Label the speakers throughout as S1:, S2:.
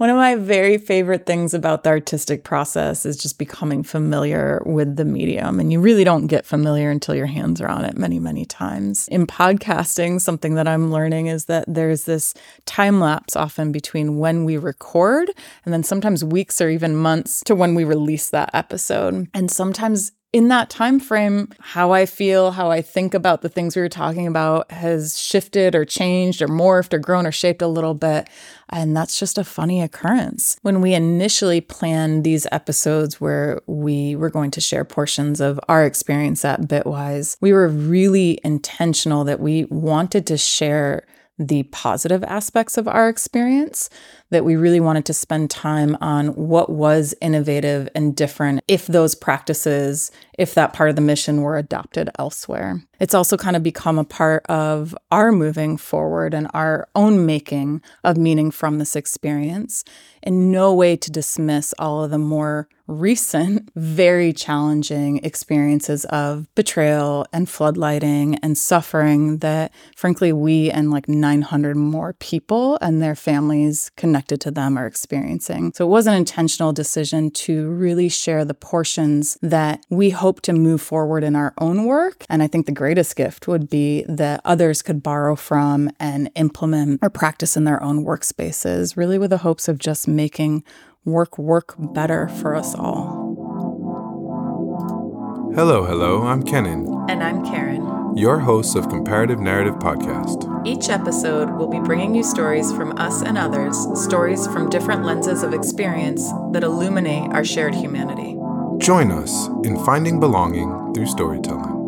S1: One of my very favorite things about the artistic process is just becoming familiar with the medium. And you really don't get familiar until your hands are on it many, many times. In podcasting, something that I'm learning is that there's this time lapse often between when we record and then sometimes weeks or even months to when we release that episode. And sometimes in that time frame how i feel how i think about the things we were talking about has shifted or changed or morphed or grown or shaped a little bit. And that's just a funny occurrence. When we initially planned these episodes where we were going to share portions of our experience at bitwise we were really intentional that we wanted to share the positive aspects of our experience that we really wanted to spend time on what was innovative and different if those practices, if that part of the mission were adopted elsewhere. It's also kind of become a part of our moving forward and our own making of meaning from this experience. In no way to dismiss all of the more recent, very challenging experiences of betrayal and floodlighting and suffering that, frankly, we and like 900 more people and their families connect connected to them are experiencing. So it was an intentional decision to really share the portions that we hope to move forward in our own work. And I think the greatest gift would be that others could borrow from and implement or practice in their own workspaces, really with the hopes of just making work work better for us all.
S2: Hello, hello, I'm Kenan.
S1: And I'm Karen
S2: your hosts of Comparative Narrative Podcast.
S1: Each episode will be bringing you stories from us and others, stories from different lenses of experience that illuminate our shared humanity.
S2: Join us in finding belonging through storytelling.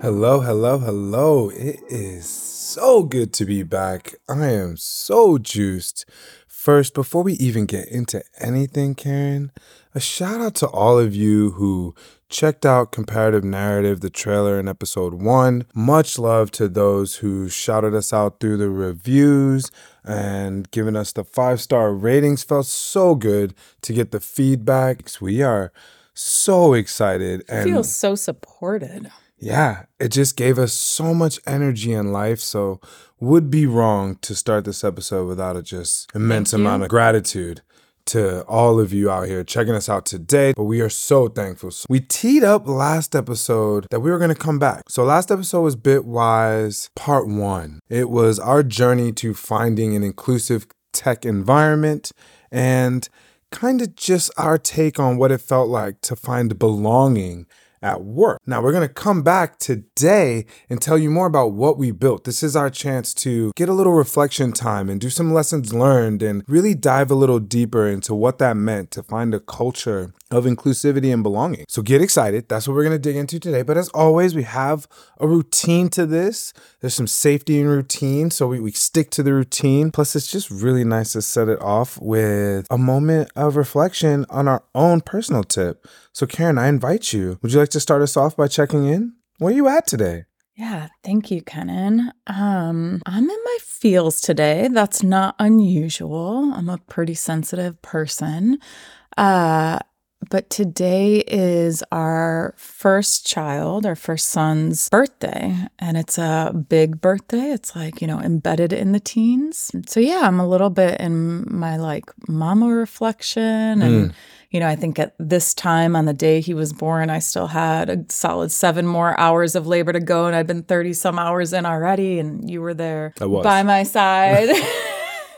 S2: Hello, hello, hello. It is so good to be back. I am so juiced. First, before we even get into anything, Karen, a shout out to all of you who checked out Comparative Narrative, the trailer in episode one. Much love to those who shouted us out through the reviews and given us the five star ratings. Felt so good to get the feedback. We are so excited
S1: and feel so supported.
S2: Yeah, it just gave us so much energy in life. So, would be wrong to start this episode without a just immense amount of gratitude to all of you out here checking us out today. But we are so thankful. So we teed up last episode that we were going to come back. So last episode was Bitwise part one. It was our journey to finding an inclusive tech environment and kind of just our take on what it felt like to find belonging at work. Now, we're going to come back today and tell you more about what we built. This is our chance to get a little reflection time and do some lessons learned and really dive a little deeper into what that meant to find a culture of inclusivity and belonging. So get excited. That's what we're going to dig into today. But as always, we have a routine to this. There's some safety in routine. So we, we stick to the routine. Plus, it's just really nice to set it off with a moment of reflection on our own personal tip. So, Karen, I invite you. Would you like to start us off by checking in? Where are you at today?
S1: Yeah, thank you, Kenan. Um, I'm in my feels today. That's not unusual. I'm a pretty sensitive person. Uh, but today is our first child, our first son's birthday, and it's a big birthday. It's like, you know, embedded in the teens. So, yeah, I'm a little bit in my like mama reflection. And, mm. You know, I think at this time on the day he was born, I still had a solid seven more hours of labor to go, and I'd been 30 some hours in already, and you were there by my side.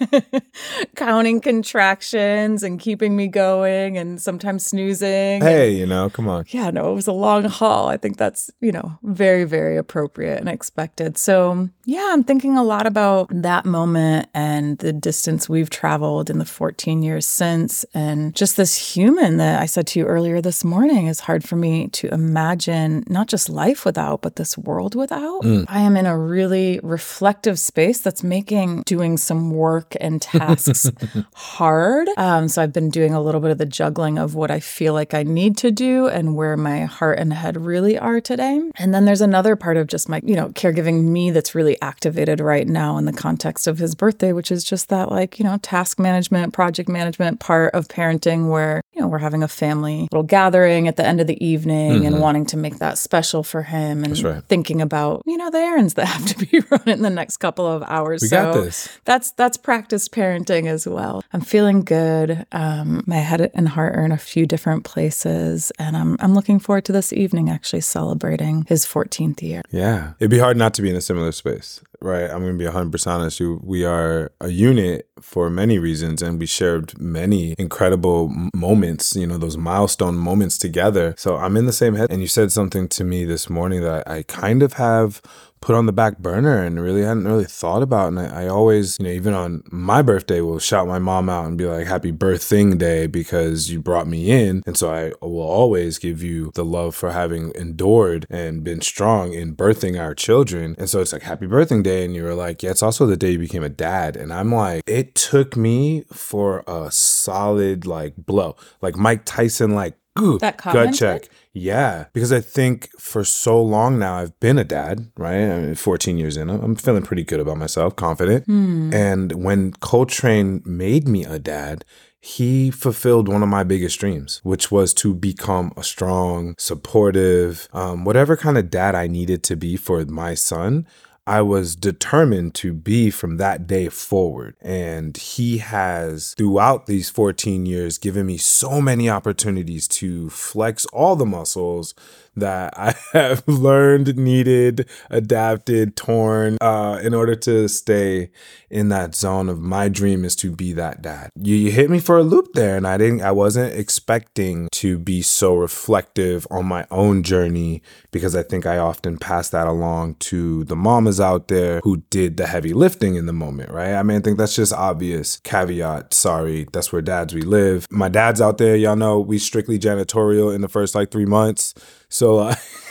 S1: counting contractions and keeping me going and sometimes snoozing.
S2: Hey, you know, come on.
S1: Yeah, no, it was a long haul. I think that's, you know, very, very appropriate and expected. So, yeah, I'm thinking a lot about that moment and the distance we've traveled in the 14 years since. And just this human that I said to you earlier this morning is hard for me to imagine not just life without, but this world without. Mm. I am in a really reflective space that's making doing some work work and tasks hard. Um, so I've been doing a little bit of the juggling of what I feel like I need to do and where my heart and head really are today. And then there's another part of just my, you know, caregiving me that's really activated right now in the context of his birthday, which is just that like, you know, task management, project management part of parenting where, you know, we're having a family little gathering at the end of the evening mm-hmm. and wanting to make that special for him and right. thinking about, you know, the errands that have to be run in the next couple of hours.
S2: We so got this.
S1: That's that's practice practiced parenting as well. I'm feeling good. Um, my head and heart are in a few different places, and I'm I'm looking forward to this evening actually celebrating his 14th year.
S2: Yeah, it'd be hard not to be in a similar space right? I'm going to be 100% honest. We are a unit for many reasons, and we shared many incredible moments, you know, those milestone moments together. So I'm in the same head. And you said something to me this morning that I kind of have put on the back burner and really hadn't really thought about. And I, I, always, you know, even on my birthday, will shout my mom out and be like, Happy birthing day because you brought me in. And so I will always give you the love for having endured and been strong in birthing our children. And so it's like, Happy birthing day. And you were like, Yeah, it's also the day you became a dad. And I'm like, It took me for a solid like blow, like Mike Tyson, like,
S1: that gut check.
S2: Yeah, because I think for so long now I've been a dad, right? I mean, 14 years in, I'm feeling pretty good about myself, confident.
S1: Hmm.
S2: And when Coltrane made me a dad, he fulfilled one of my biggest dreams, which was to become a strong, supportive, um, whatever kind of dad I needed to be for my son. I was determined to be from that day forward. And he has, throughout these 14 years, given me so many opportunities to flex all the muscles that I have learned, needed, adapted, torn uh, in order to stay in that zone of my dream is to be that dad. You, you hit me for a loop there, and I didn't. I wasn't expecting to be so reflective on my own journey because I think I often pass that along to the mamas out there who did the heavy lifting in the moment, right? I mean, I think that's just obvious. Caveat. Sorry, that's where dads we live. My dad's out there. Y'all know we strictly janitorial in the first like three months. So uh,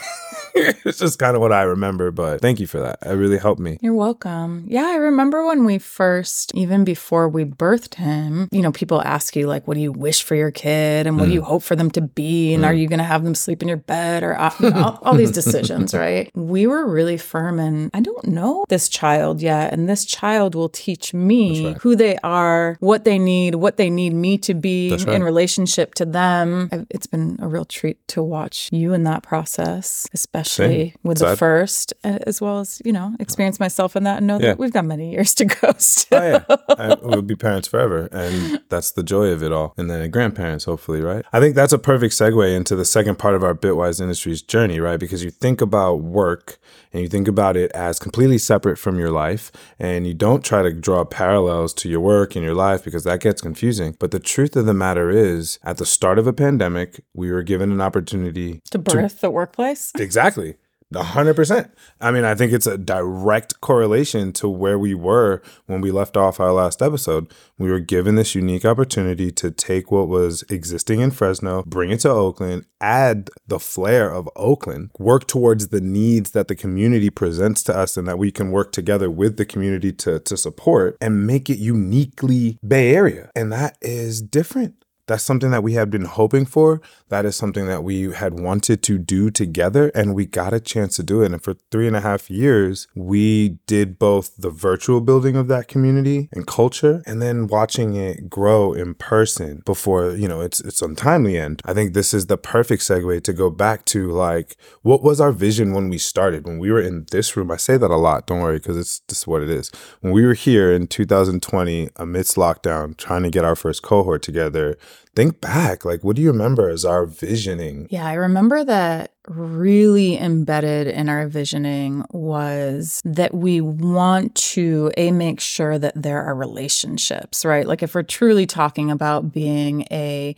S2: it's just kind of what I remember, but thank you for that. It really helped me.
S1: You're welcome. Yeah, I remember when we first, even before we birthed him, you know, people ask you, like, what do you wish for your kid and what mm. do you hope for them to be? And mm. are you going to have them sleep in your bed or uh, you know, all, all these decisions, right? We were really firm and I don't know this child yet. And this child will teach me right. who they are, what they need, what they need me to be right. in relationship to them. It's been a real treat to watch you in that process, especially especially Same. with Sad. the first, uh, as well as you know, experience myself in that and know yeah. that we've got many years to go. Still.
S2: Oh, yeah, I, we'll be parents forever, and that's the joy of it all. And then grandparents, hopefully, right? I think that's a perfect segue into the second part of our Bitwise Industries journey, right? Because you think about work and you think about it as completely separate from your life, and you don't try to draw parallels to your work and your life because that gets confusing. But the truth of the matter is, at the start of a pandemic, we were given an opportunity
S1: to birth to, the workplace.
S2: Exactly hundred percent. I mean, I think it's a direct correlation to where we were when we left off our last episode. We were given this unique opportunity to take what was existing in Fresno, bring it to Oakland, add the flair of Oakland, work towards the needs that the community presents to us and that we can work together with the community to, to support and make it uniquely Bay Area. And that is different that's something that we had been hoping for. That is something that we had wanted to do together, and we got a chance to do it. And for three and a half years, we did both the virtual building of that community and culture, and then watching it grow in person before you know it's it's untimely end. I think this is the perfect segue to go back to like what was our vision when we started when we were in this room. I say that a lot. Don't worry, because it's just what it is. When we were here in 2020 amidst lockdown, trying to get our first cohort together think back. Like, what do you remember as our visioning?
S1: Yeah, I remember that really embedded in our visioning was that we want to a make sure that there are relationships right like if we're truly talking about being a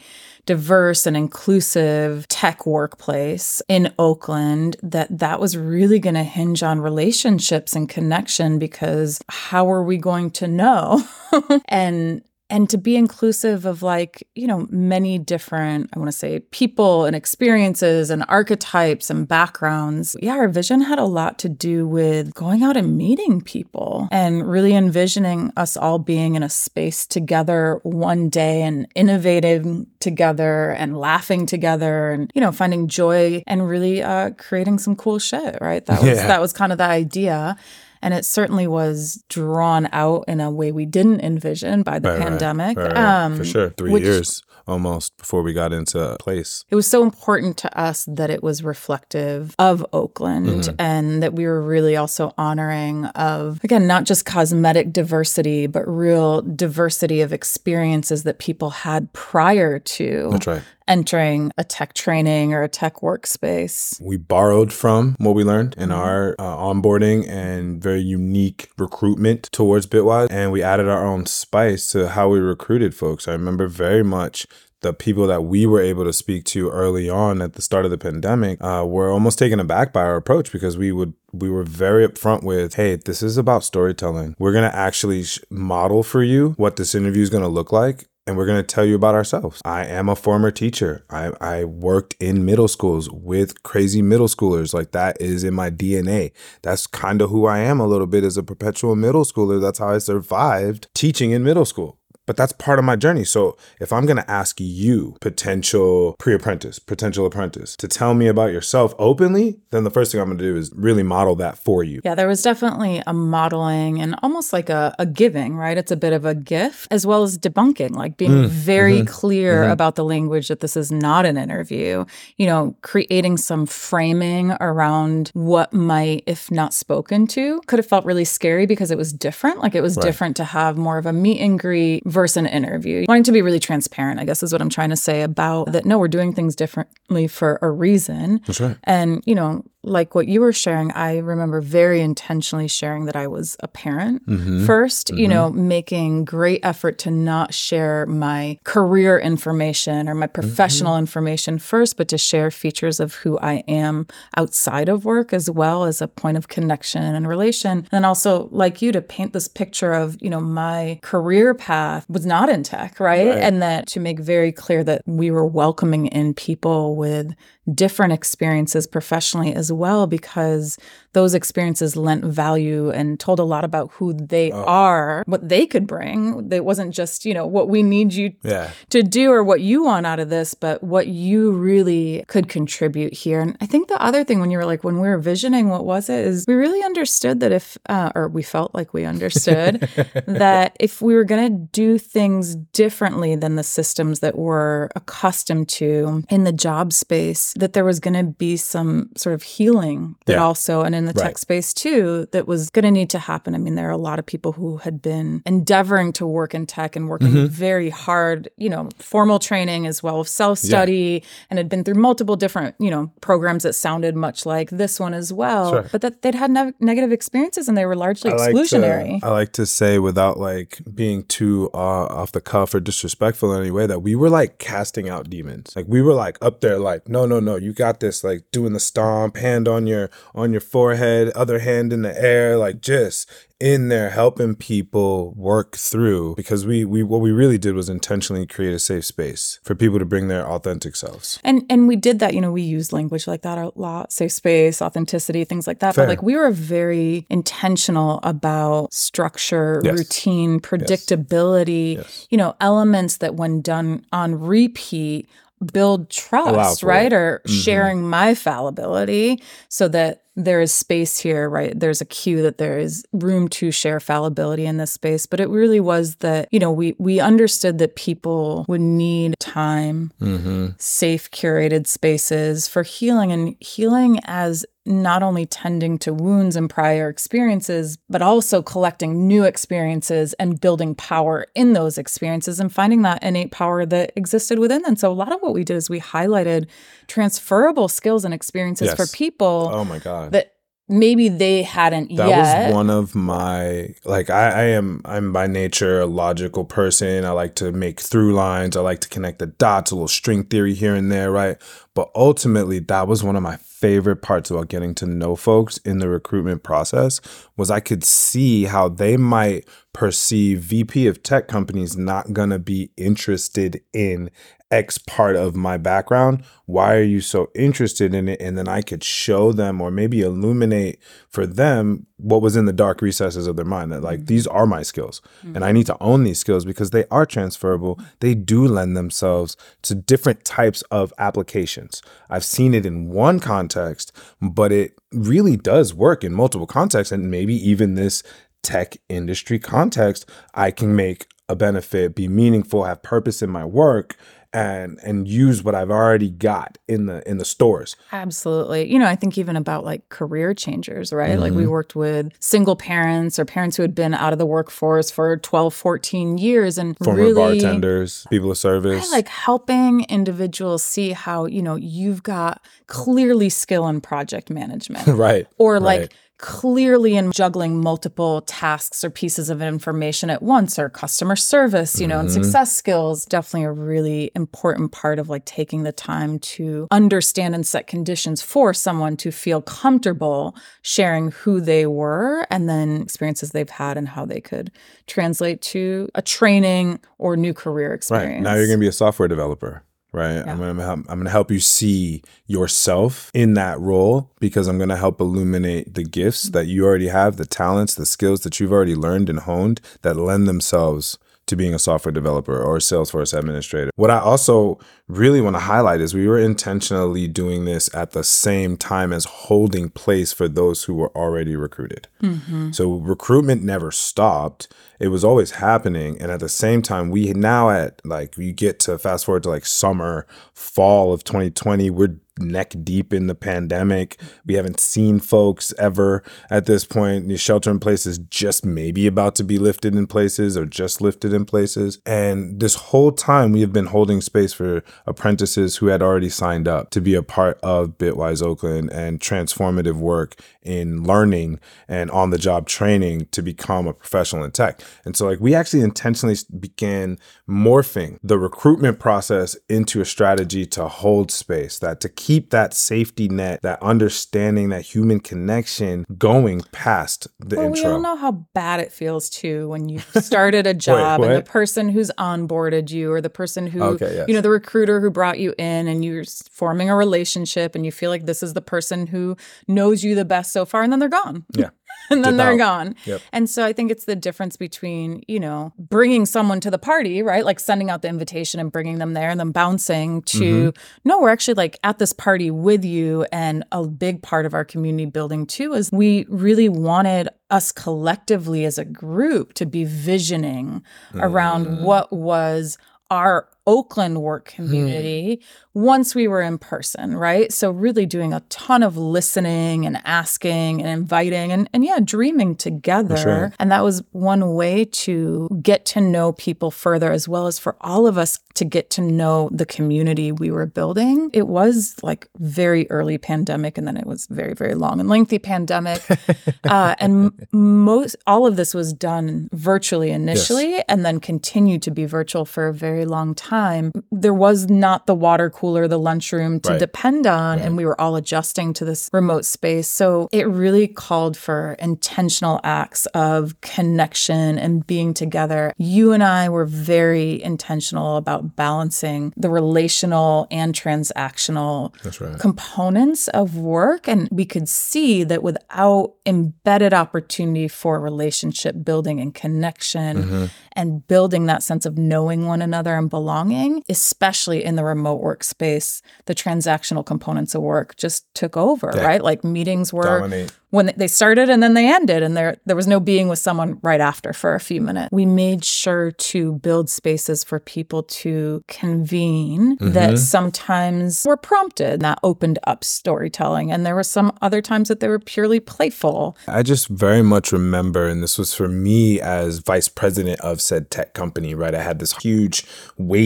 S1: diverse and inclusive tech workplace in Oakland that that was really going to hinge on relationships and connection because how are we going to know and and to be inclusive of like you know many different i want to say people and experiences and archetypes and backgrounds. Yeah our vision had a lot to do with going out and meeting people and really envisioning us all being in a space together one day and innovating together and laughing together and you know finding joy and really uh, creating some cool shit right? That was yeah. that was kind of the idea And it certainly was drawn out in a way we didn't envision by the
S2: Right,
S1: pandemic.
S2: right, right.
S1: Um,
S2: For sure. Three
S1: which-
S2: years almost before we got into place.
S1: It was so important to us that it was reflective of Oakland
S2: Mm-hmm.
S1: and that we were really also honoring of, again, not just cosmetic diversity, but real diversity of experiences that people had prior to
S2: That's right.
S1: Entering a tech training or a tech workspace.
S2: We borrowed from what we learned
S1: Mm-hmm.
S2: in our uh, onboarding and very unique recruitment towards Bitwise, and we added our own spice to how we recruited folks. I remember very much the people that we were able to speak to early on at the start of the pandemic uh, were almost taken aback by our approach because we would we were very upfront with hey this is about storytelling we're going to actually sh- model for you what this interview is going to look like and we're going to tell you about ourselves. I am a former teacher. I, I worked in middle schools with crazy middle schoolers. Like that is in my DNA. That's kind of who I am a little bit as a perpetual middle schooler. That's how I survived teaching in middle school. But that's part of my journey. So if I'm going to ask you, potential pre apprentice, potential apprentice, to tell me about yourself openly, then the first thing I'm going to do is really model that for you.
S1: Yeah, there was definitely a modeling and almost like a, a giving, right? It's a bit of a gift as well as debunking, like being mm, very mm-hmm, clear mm-hmm. about the language that this is not an interview, you know, creating some framing around what might, if not spoken to, could have felt really scary because it was different. Like it was different to have more of a meet and greet versus an interview. Wanting to be really transparent, I guess is what I'm trying to say about that. No, we're doing things differently for a reason.
S2: That's right.
S1: And, you know, like what you were sharing, I remember very intentionally sharing that I was a parent mm-hmm. 1st you mm-hmm. know, making great effort to not share my career information or my mm-hmm. professional information first, but to share features of who I am outside of work as well as a point of connection and relation. And also, like you, to paint this picture of, you know, my career path was not in tech, right? And that to make very clear that we were welcoming in people with different experiences professionally as well because those experiences lent value and told a lot about who they are, what they could bring. It wasn't just, you know, what we need you
S2: Yeah.
S1: to do or what you want out of this, but what you really could contribute here. And I think the other thing when you were like, when we were visioning, what was it? Is we really understood that if, uh, or we felt like we understood that if we were going to do things differently than the systems that we're accustomed to in the job space, that there was going to be some sort of healing that
S2: Yeah.
S1: also, and in the
S2: Right.
S1: tech space too, that was going to need to happen. I mean, there are a lot of people who had been endeavoring to work in tech and working
S2: Mm-hmm.
S1: very hard, you know, formal training as well as self study, and had been through multiple different, you know, programs that sounded much like this one as well.
S2: Sure.
S1: But that they'd had ne- negative experiences and they were largely
S2: I like,
S1: exclusionary.
S2: to, I like to say without like being too uh, off the cuff or disrespectful in any way that we were like casting out demons. Like we were like up there like no no no you got this like doing the stomp hand on your on your forehead other hand in the air like just in there helping people work through because we we what we really did was intentionally create a safe space for people to bring their authentic selves.
S1: And and we did that, you know, we used language like that a lot, safe space, authenticity, things like that.
S2: Fair.
S1: But like we were very intentional about structure,
S2: Yes.
S1: routine, predictability,
S2: Yes.
S1: you know, elements that when done on repeat build trust, right?
S2: it.
S1: Or mm-hmm. sharing my fallibility so that there is space here, right? There's a cue that there is room to share fallibility in this space. But it really was that, you know, we we understood that people would need time, mm-hmm. safe curated spaces for healing and healing as not only tending to wounds and prior experiences, but also collecting new experiences and building power in those experiences and finding that innate power that existed within them. So, a lot of what we did is we highlighted transferable skills and experiences
S2: Yes.
S1: for people
S2: Oh my god.
S1: That maybe they hadn't yet.
S2: That
S1: yet.
S2: was one of my like I, I am I'm by nature a logical person. I like to make through lines. I like to connect the dots, a little string theory here and there, right? But ultimately that was one of my favorite parts about getting to know folks in the recruitment process was I could see how they might perceive VP of tech companies not gonna be interested in X part of my background. Why are you so interested in it? And then I could show them or maybe illuminate for them what was in the dark recesses of their mind that, like, mm-hmm. these are my skills. Mm-hmm. And I need to own these skills because they are transferable. They do lend themselves to different types of applications. I've seen it in one context, but it really does work in multiple contexts. And maybe even this tech industry context, I can make a benefit, be meaningful, have purpose in my work and and use what I've already got in the in the stores.
S1: Absolutely. You know, I think even about like career changers, right? Mm-hmm. Like we mm-hmm. worked with single parents or parents who had been out of the workforce for 12, 14 years and
S2: former
S1: really,
S2: bartenders, people of service.
S1: Right, like helping individuals see how, you know, you've got clearly skill in project management.
S2: right.
S1: Or like
S2: right
S1: clearly in juggling multiple tasks or pieces of information at once or customer service, you know, mm-hmm. and success skills definitely a really important part of like taking the time to understand and set conditions for someone to feel comfortable sharing who they were and then experiences they've had and how they could translate to a training or new career experience.
S2: Right. Now you're going to be a software developer right? Yeah. I'm gonna help, I'm gonna help you see yourself in that role because I'm gonna help illuminate the gifts that you already have, the talents, the skills that you've already learned and honed that lend themselves to being a software developer or a Salesforce administrator. What I also really want to highlight is we were intentionally doing this at the same time as holding place for those who were already recruited. Mm-hmm. So recruitment never stopped. It was always happening. And at the same time, we now at like, you get to fast forward to like summer, fall of 2020, we're neck deep in the pandemic. We haven't seen folks ever at this point. The shelter in place is just maybe about to be lifted in places or just lifted in places. And this whole time we have been holding space for apprentices who had already signed up to be a part of Bitwise Oakland and transformative work in learning and on the job training to become a professional in tech. And so like we actually intentionally began morphing the recruitment process into a strategy to hold space that to keep that safety net, that understanding, that human connection going past the
S1: well,
S2: intro.
S1: We all know how bad it feels too when you started a job Wait, and the person who's onboarded you or the person who, okay, yes. you know, the recruiter who brought you in and you're forming a relationship and you feel like this is the person who knows you the best so far and then they're gone.
S2: Yeah.
S1: and then they're out. gone. Yep. And so I think it's the difference between, you know, bringing someone to the party, right? Like sending out the invitation and bringing them there and then bouncing to, mm-hmm. no, we're actually like at this party with you. And a big part of our community building too is we really wanted us collectively as a group to be visioning mm. around what was our Oakland work hmm. community mm. once we were in person, right? So really doing a ton of listening and asking and inviting and, and yeah, dreaming together. Right. And that was one way to get to know people further, as well as for all of us to get to know the community we were building. It was like very early pandemic, and then it was very, very long and lengthy pandemic. uh, and most all of this was done virtually initially yes. and then continued to be virtual for a very long time time, there was not the water cooler, the lunchroom to right. depend on. Right. And we were all adjusting to this remote space. So it really called for intentional acts of connection and being together. You and I were very intentional about balancing the relational and transactional right. components of work. And we could see that without embedded opportunity for relationship building and connection mm-hmm. and building that sense of knowing one another and belonging belonging, especially in the remote workspace, the transactional components of work just took over, yeah. right? Like meetings were Dominate when they started and then they ended and there there was no being with someone right after for a few minutes. We made sure to build spaces for people to convene mm-hmm. that sometimes were prompted that opened up storytelling and there were some other times that they were purely playful.
S2: I just very much remember and this was for me as vice president of said tech company, right? I had this huge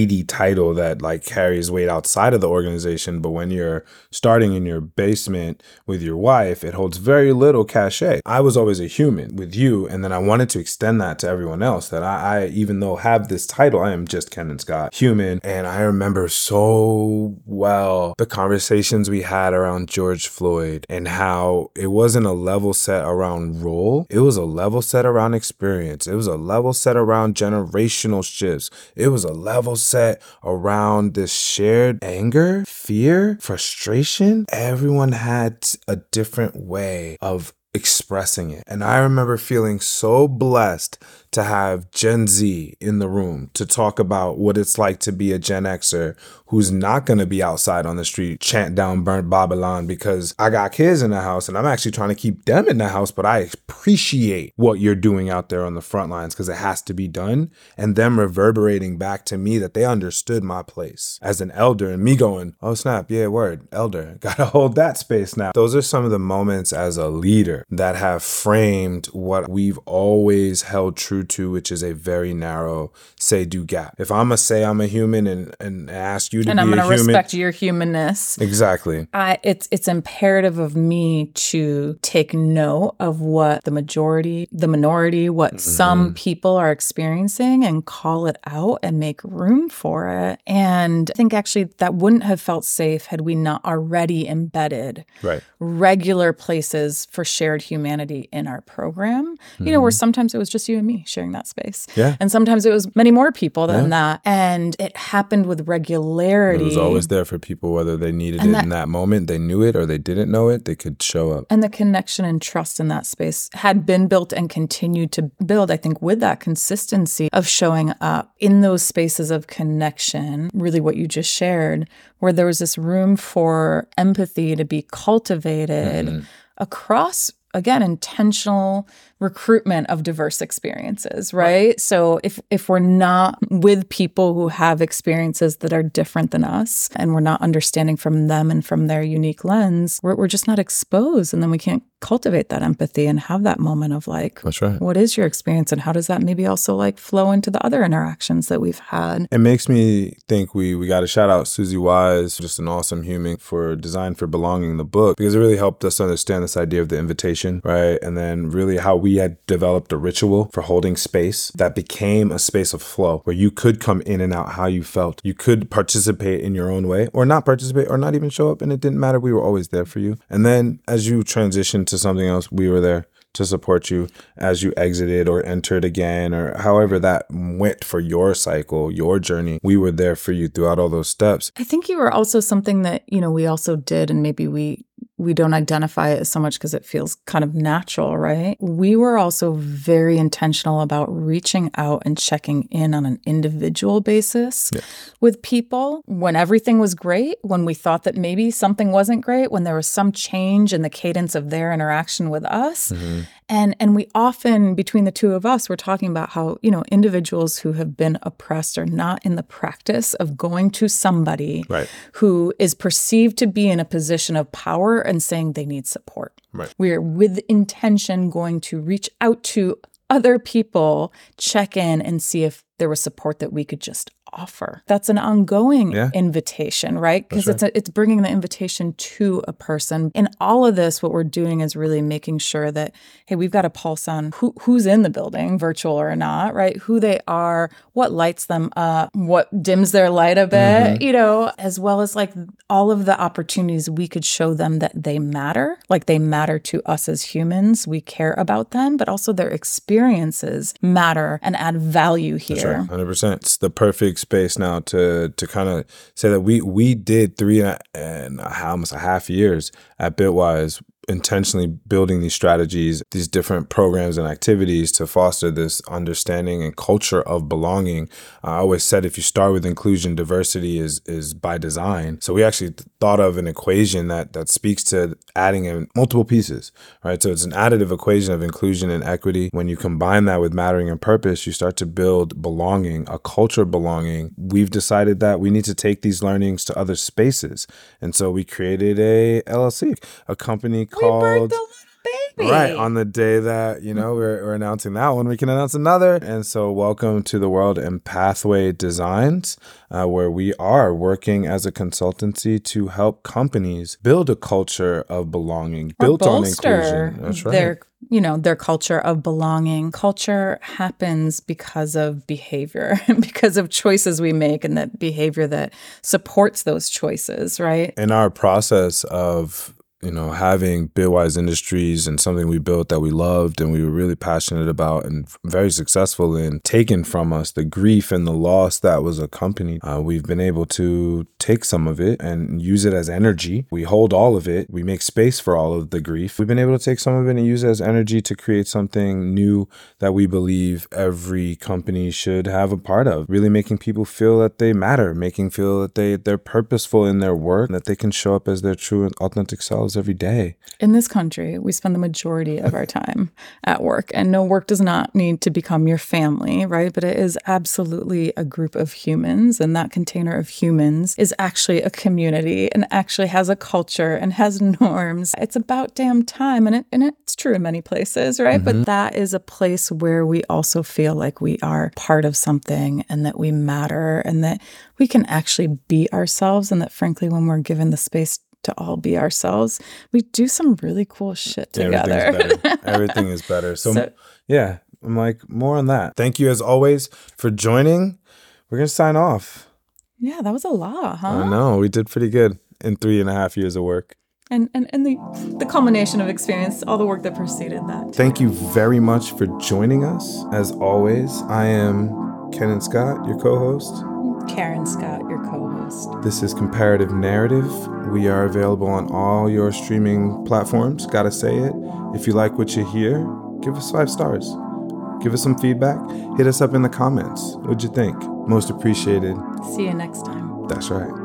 S2: weighty title that like carries weight outside of the organization, but when you're starting in your basement with your wife, it holds very little cachet. I was always a human with you, and then I wanted to extend that to everyone else. That I, I even though have this title, I am just Kenan Scott, human. And I remember so well the conversations we had around George Floyd and how it wasn't a level set around role, it was a level set around experience. It was a level set around generational shifts. It was a level set around this shared anger, fear, frustration. Everyone had a different way of expressing it. And I remember feeling so blessed to have Gen Z in the room to talk about what it's like to be a Gen Xer who's not going to be outside on the street chant down burnt Babylon because I got kids in the house and I'm actually trying to keep them in the house, but I appreciate what you're doing out there on the front lines because it has to be done. And them reverberating back to me that they understood my place as an elder and me going, oh snap, yeah, word, elder, gotta hold that space now. Those are some of the moments as a leader that have framed what we've always held true to, which is a very narrow say do gap. If I'm gonna say I'm a human and, and ask you to
S1: and
S2: be
S1: I'm
S2: a
S1: going to
S2: human,
S1: respect your humanness.
S2: exactly.
S1: I, it's it's imperative of me to take note of what the majority, the minority, what
S2: Mm-hmm.
S1: some people are experiencing, and call it out and make room for it. And I think actually that wouldn't have felt safe had we not already embedded
S2: Right.
S1: regular places for shared humanity in our program. You know, where sometimes it was just you and me sharing that space.
S2: Mm-hmm. Yeah.
S1: And sometimes it was many more people than that. And it happened with regularity.
S2: It was always there for people, whether they needed
S1: And
S2: it
S1: that-
S2: in that moment, they knew it, or they didn't know it, they could show up.
S1: and the connection and trust in that space had been built and continued to build, I think, with that consistency of showing up in those spaces of connection, really what you just shared, where there was this room for empathy to be cultivated across. Again, intentional recruitment of diverse experiences, right? So if if we're not with people who have experiences that are different than us and we're not understanding from them and from their unique lens, we're, we're just not exposed and then we can't cultivate that empathy and have that moment of like
S2: That's right.
S1: what is your experience and how does that maybe also like flow into the other interactions that we've had
S2: It makes me think we we got to shout out Susie Wise, just an awesome human for Design for Belonging, the book, because it really helped us understand this idea of the invitation, right? And then really how we had developed a ritual for holding space that became a space of flow where you could come in and out how you felt. You could participate in your own way or not participate or not even show up, and it didn't matter. We were always there for you. And then as you transitioned to something else, we were there to support you as you exited or entered again or however that went for your cycle, your journey. We were there for you throughout all those steps.
S1: I think you were also something that, you know, we also did and maybe we we don't identify it so much because it feels kind of natural, right? We were also very intentional about reaching out and checking in on an individual basis with people when everything was great, when we thought that maybe something wasn't great, when there was some change in the cadence of their interaction with us. Mm-hmm. And and we often between the two of us we're talking about how, you know, individuals who have been oppressed are not in the practice of going to somebody
S2: Right.
S1: who is perceived to be in a position of power and saying they need support.
S2: Right.
S1: We're with intention going to reach out to other people, check in and see if there was support that we could just offer. That's an ongoing
S2: Yeah.
S1: invitation, right? Because it's a, it's bringing the invitation to a person. In all of this, what we're doing is really making sure that hey, we've got a pulse on who who's in the building, virtual or not, right? Who they are, what lights them up, what dims their light a bit, mm-hmm. you know, as well as like all of the opportunities we could show them that they matter, like they matter to us as humans. We care about them, but also their experiences matter and add value here.
S2: Sure, hundred percent. It's the perfect space now to to kind of say that we we did three and, a, and almost a half years at Bitwise intentionally building these strategies, these different programs and activities to foster this understanding and culture of belonging. Uh, I always said if you start with inclusion, diversity is is by design. So we actually thought of an equation that that speaks to adding in multiple pieces, right? So it's an additive equation of inclusion and equity. When you combine that with mattering and purpose, you start to build belonging, a culture of belonging. We've decided that we need to take these learnings to other spaces. And so we created a LLC, a company called
S1: baby.
S2: Right. On the day that, you know, we're, we're announcing that one, we can announce another. And so, welcome to the world and Pathway Designs, uh, where we are working as a consultancy to help companies build a culture of belonging,
S1: Or
S2: built on inclusion. That's right.
S1: Their, you know, their culture of belonging. Culture happens because of behavior, because of choices we make, and that behavior that supports those choices, right?
S2: in our process of you know, having Bitwise Industries and something we built that we loved and we were really passionate about and very successful in, taken from us the grief and the loss that was accompanied. Uh, we've been able to take some of it and use it as energy. We hold all of it. We make space for all of the grief. We've been able to take some of it and use it as energy to create something new that we believe every company should have a part of. Really making people feel that they matter, making feel that they they're purposeful in their work, that they can show up as their true and authentic selves every day.
S1: In this country, we spend the majority of our time at work, and no work does not need to become your family, right? But it is absolutely a group of humans, and that container of humans is actually a community and actually has a culture and has norms. It's about damn time, and it and it's true in many places, right? Mm-hmm. But that is a place where we also feel like we are part of something and that we matter and that we can actually be ourselves, and that frankly, when we're given the space to all be ourselves, we do some really cool shit together.
S2: Everything, is better. Everything is better. So, so, yeah, I'm like, more on that. Thank you as always for joining. We're going to sign off.
S1: Yeah, that was a lot, huh?
S2: I know. We did pretty good in three and a half years of work.
S1: And, and, and the, the culmination of experience, all the work that preceded that.
S2: Thank you very much for joining us. As always, I am Kenan Scott, your co host.
S1: Karen Scott, your co host.
S2: This is Comparative Narrative. We are available on all your streaming platforms. Gotta say it. If you like what you hear, give us five stars. Give us some feedback. Hit us up in the comments. What'd you think? Most appreciated.
S1: See you next time.
S2: That's right.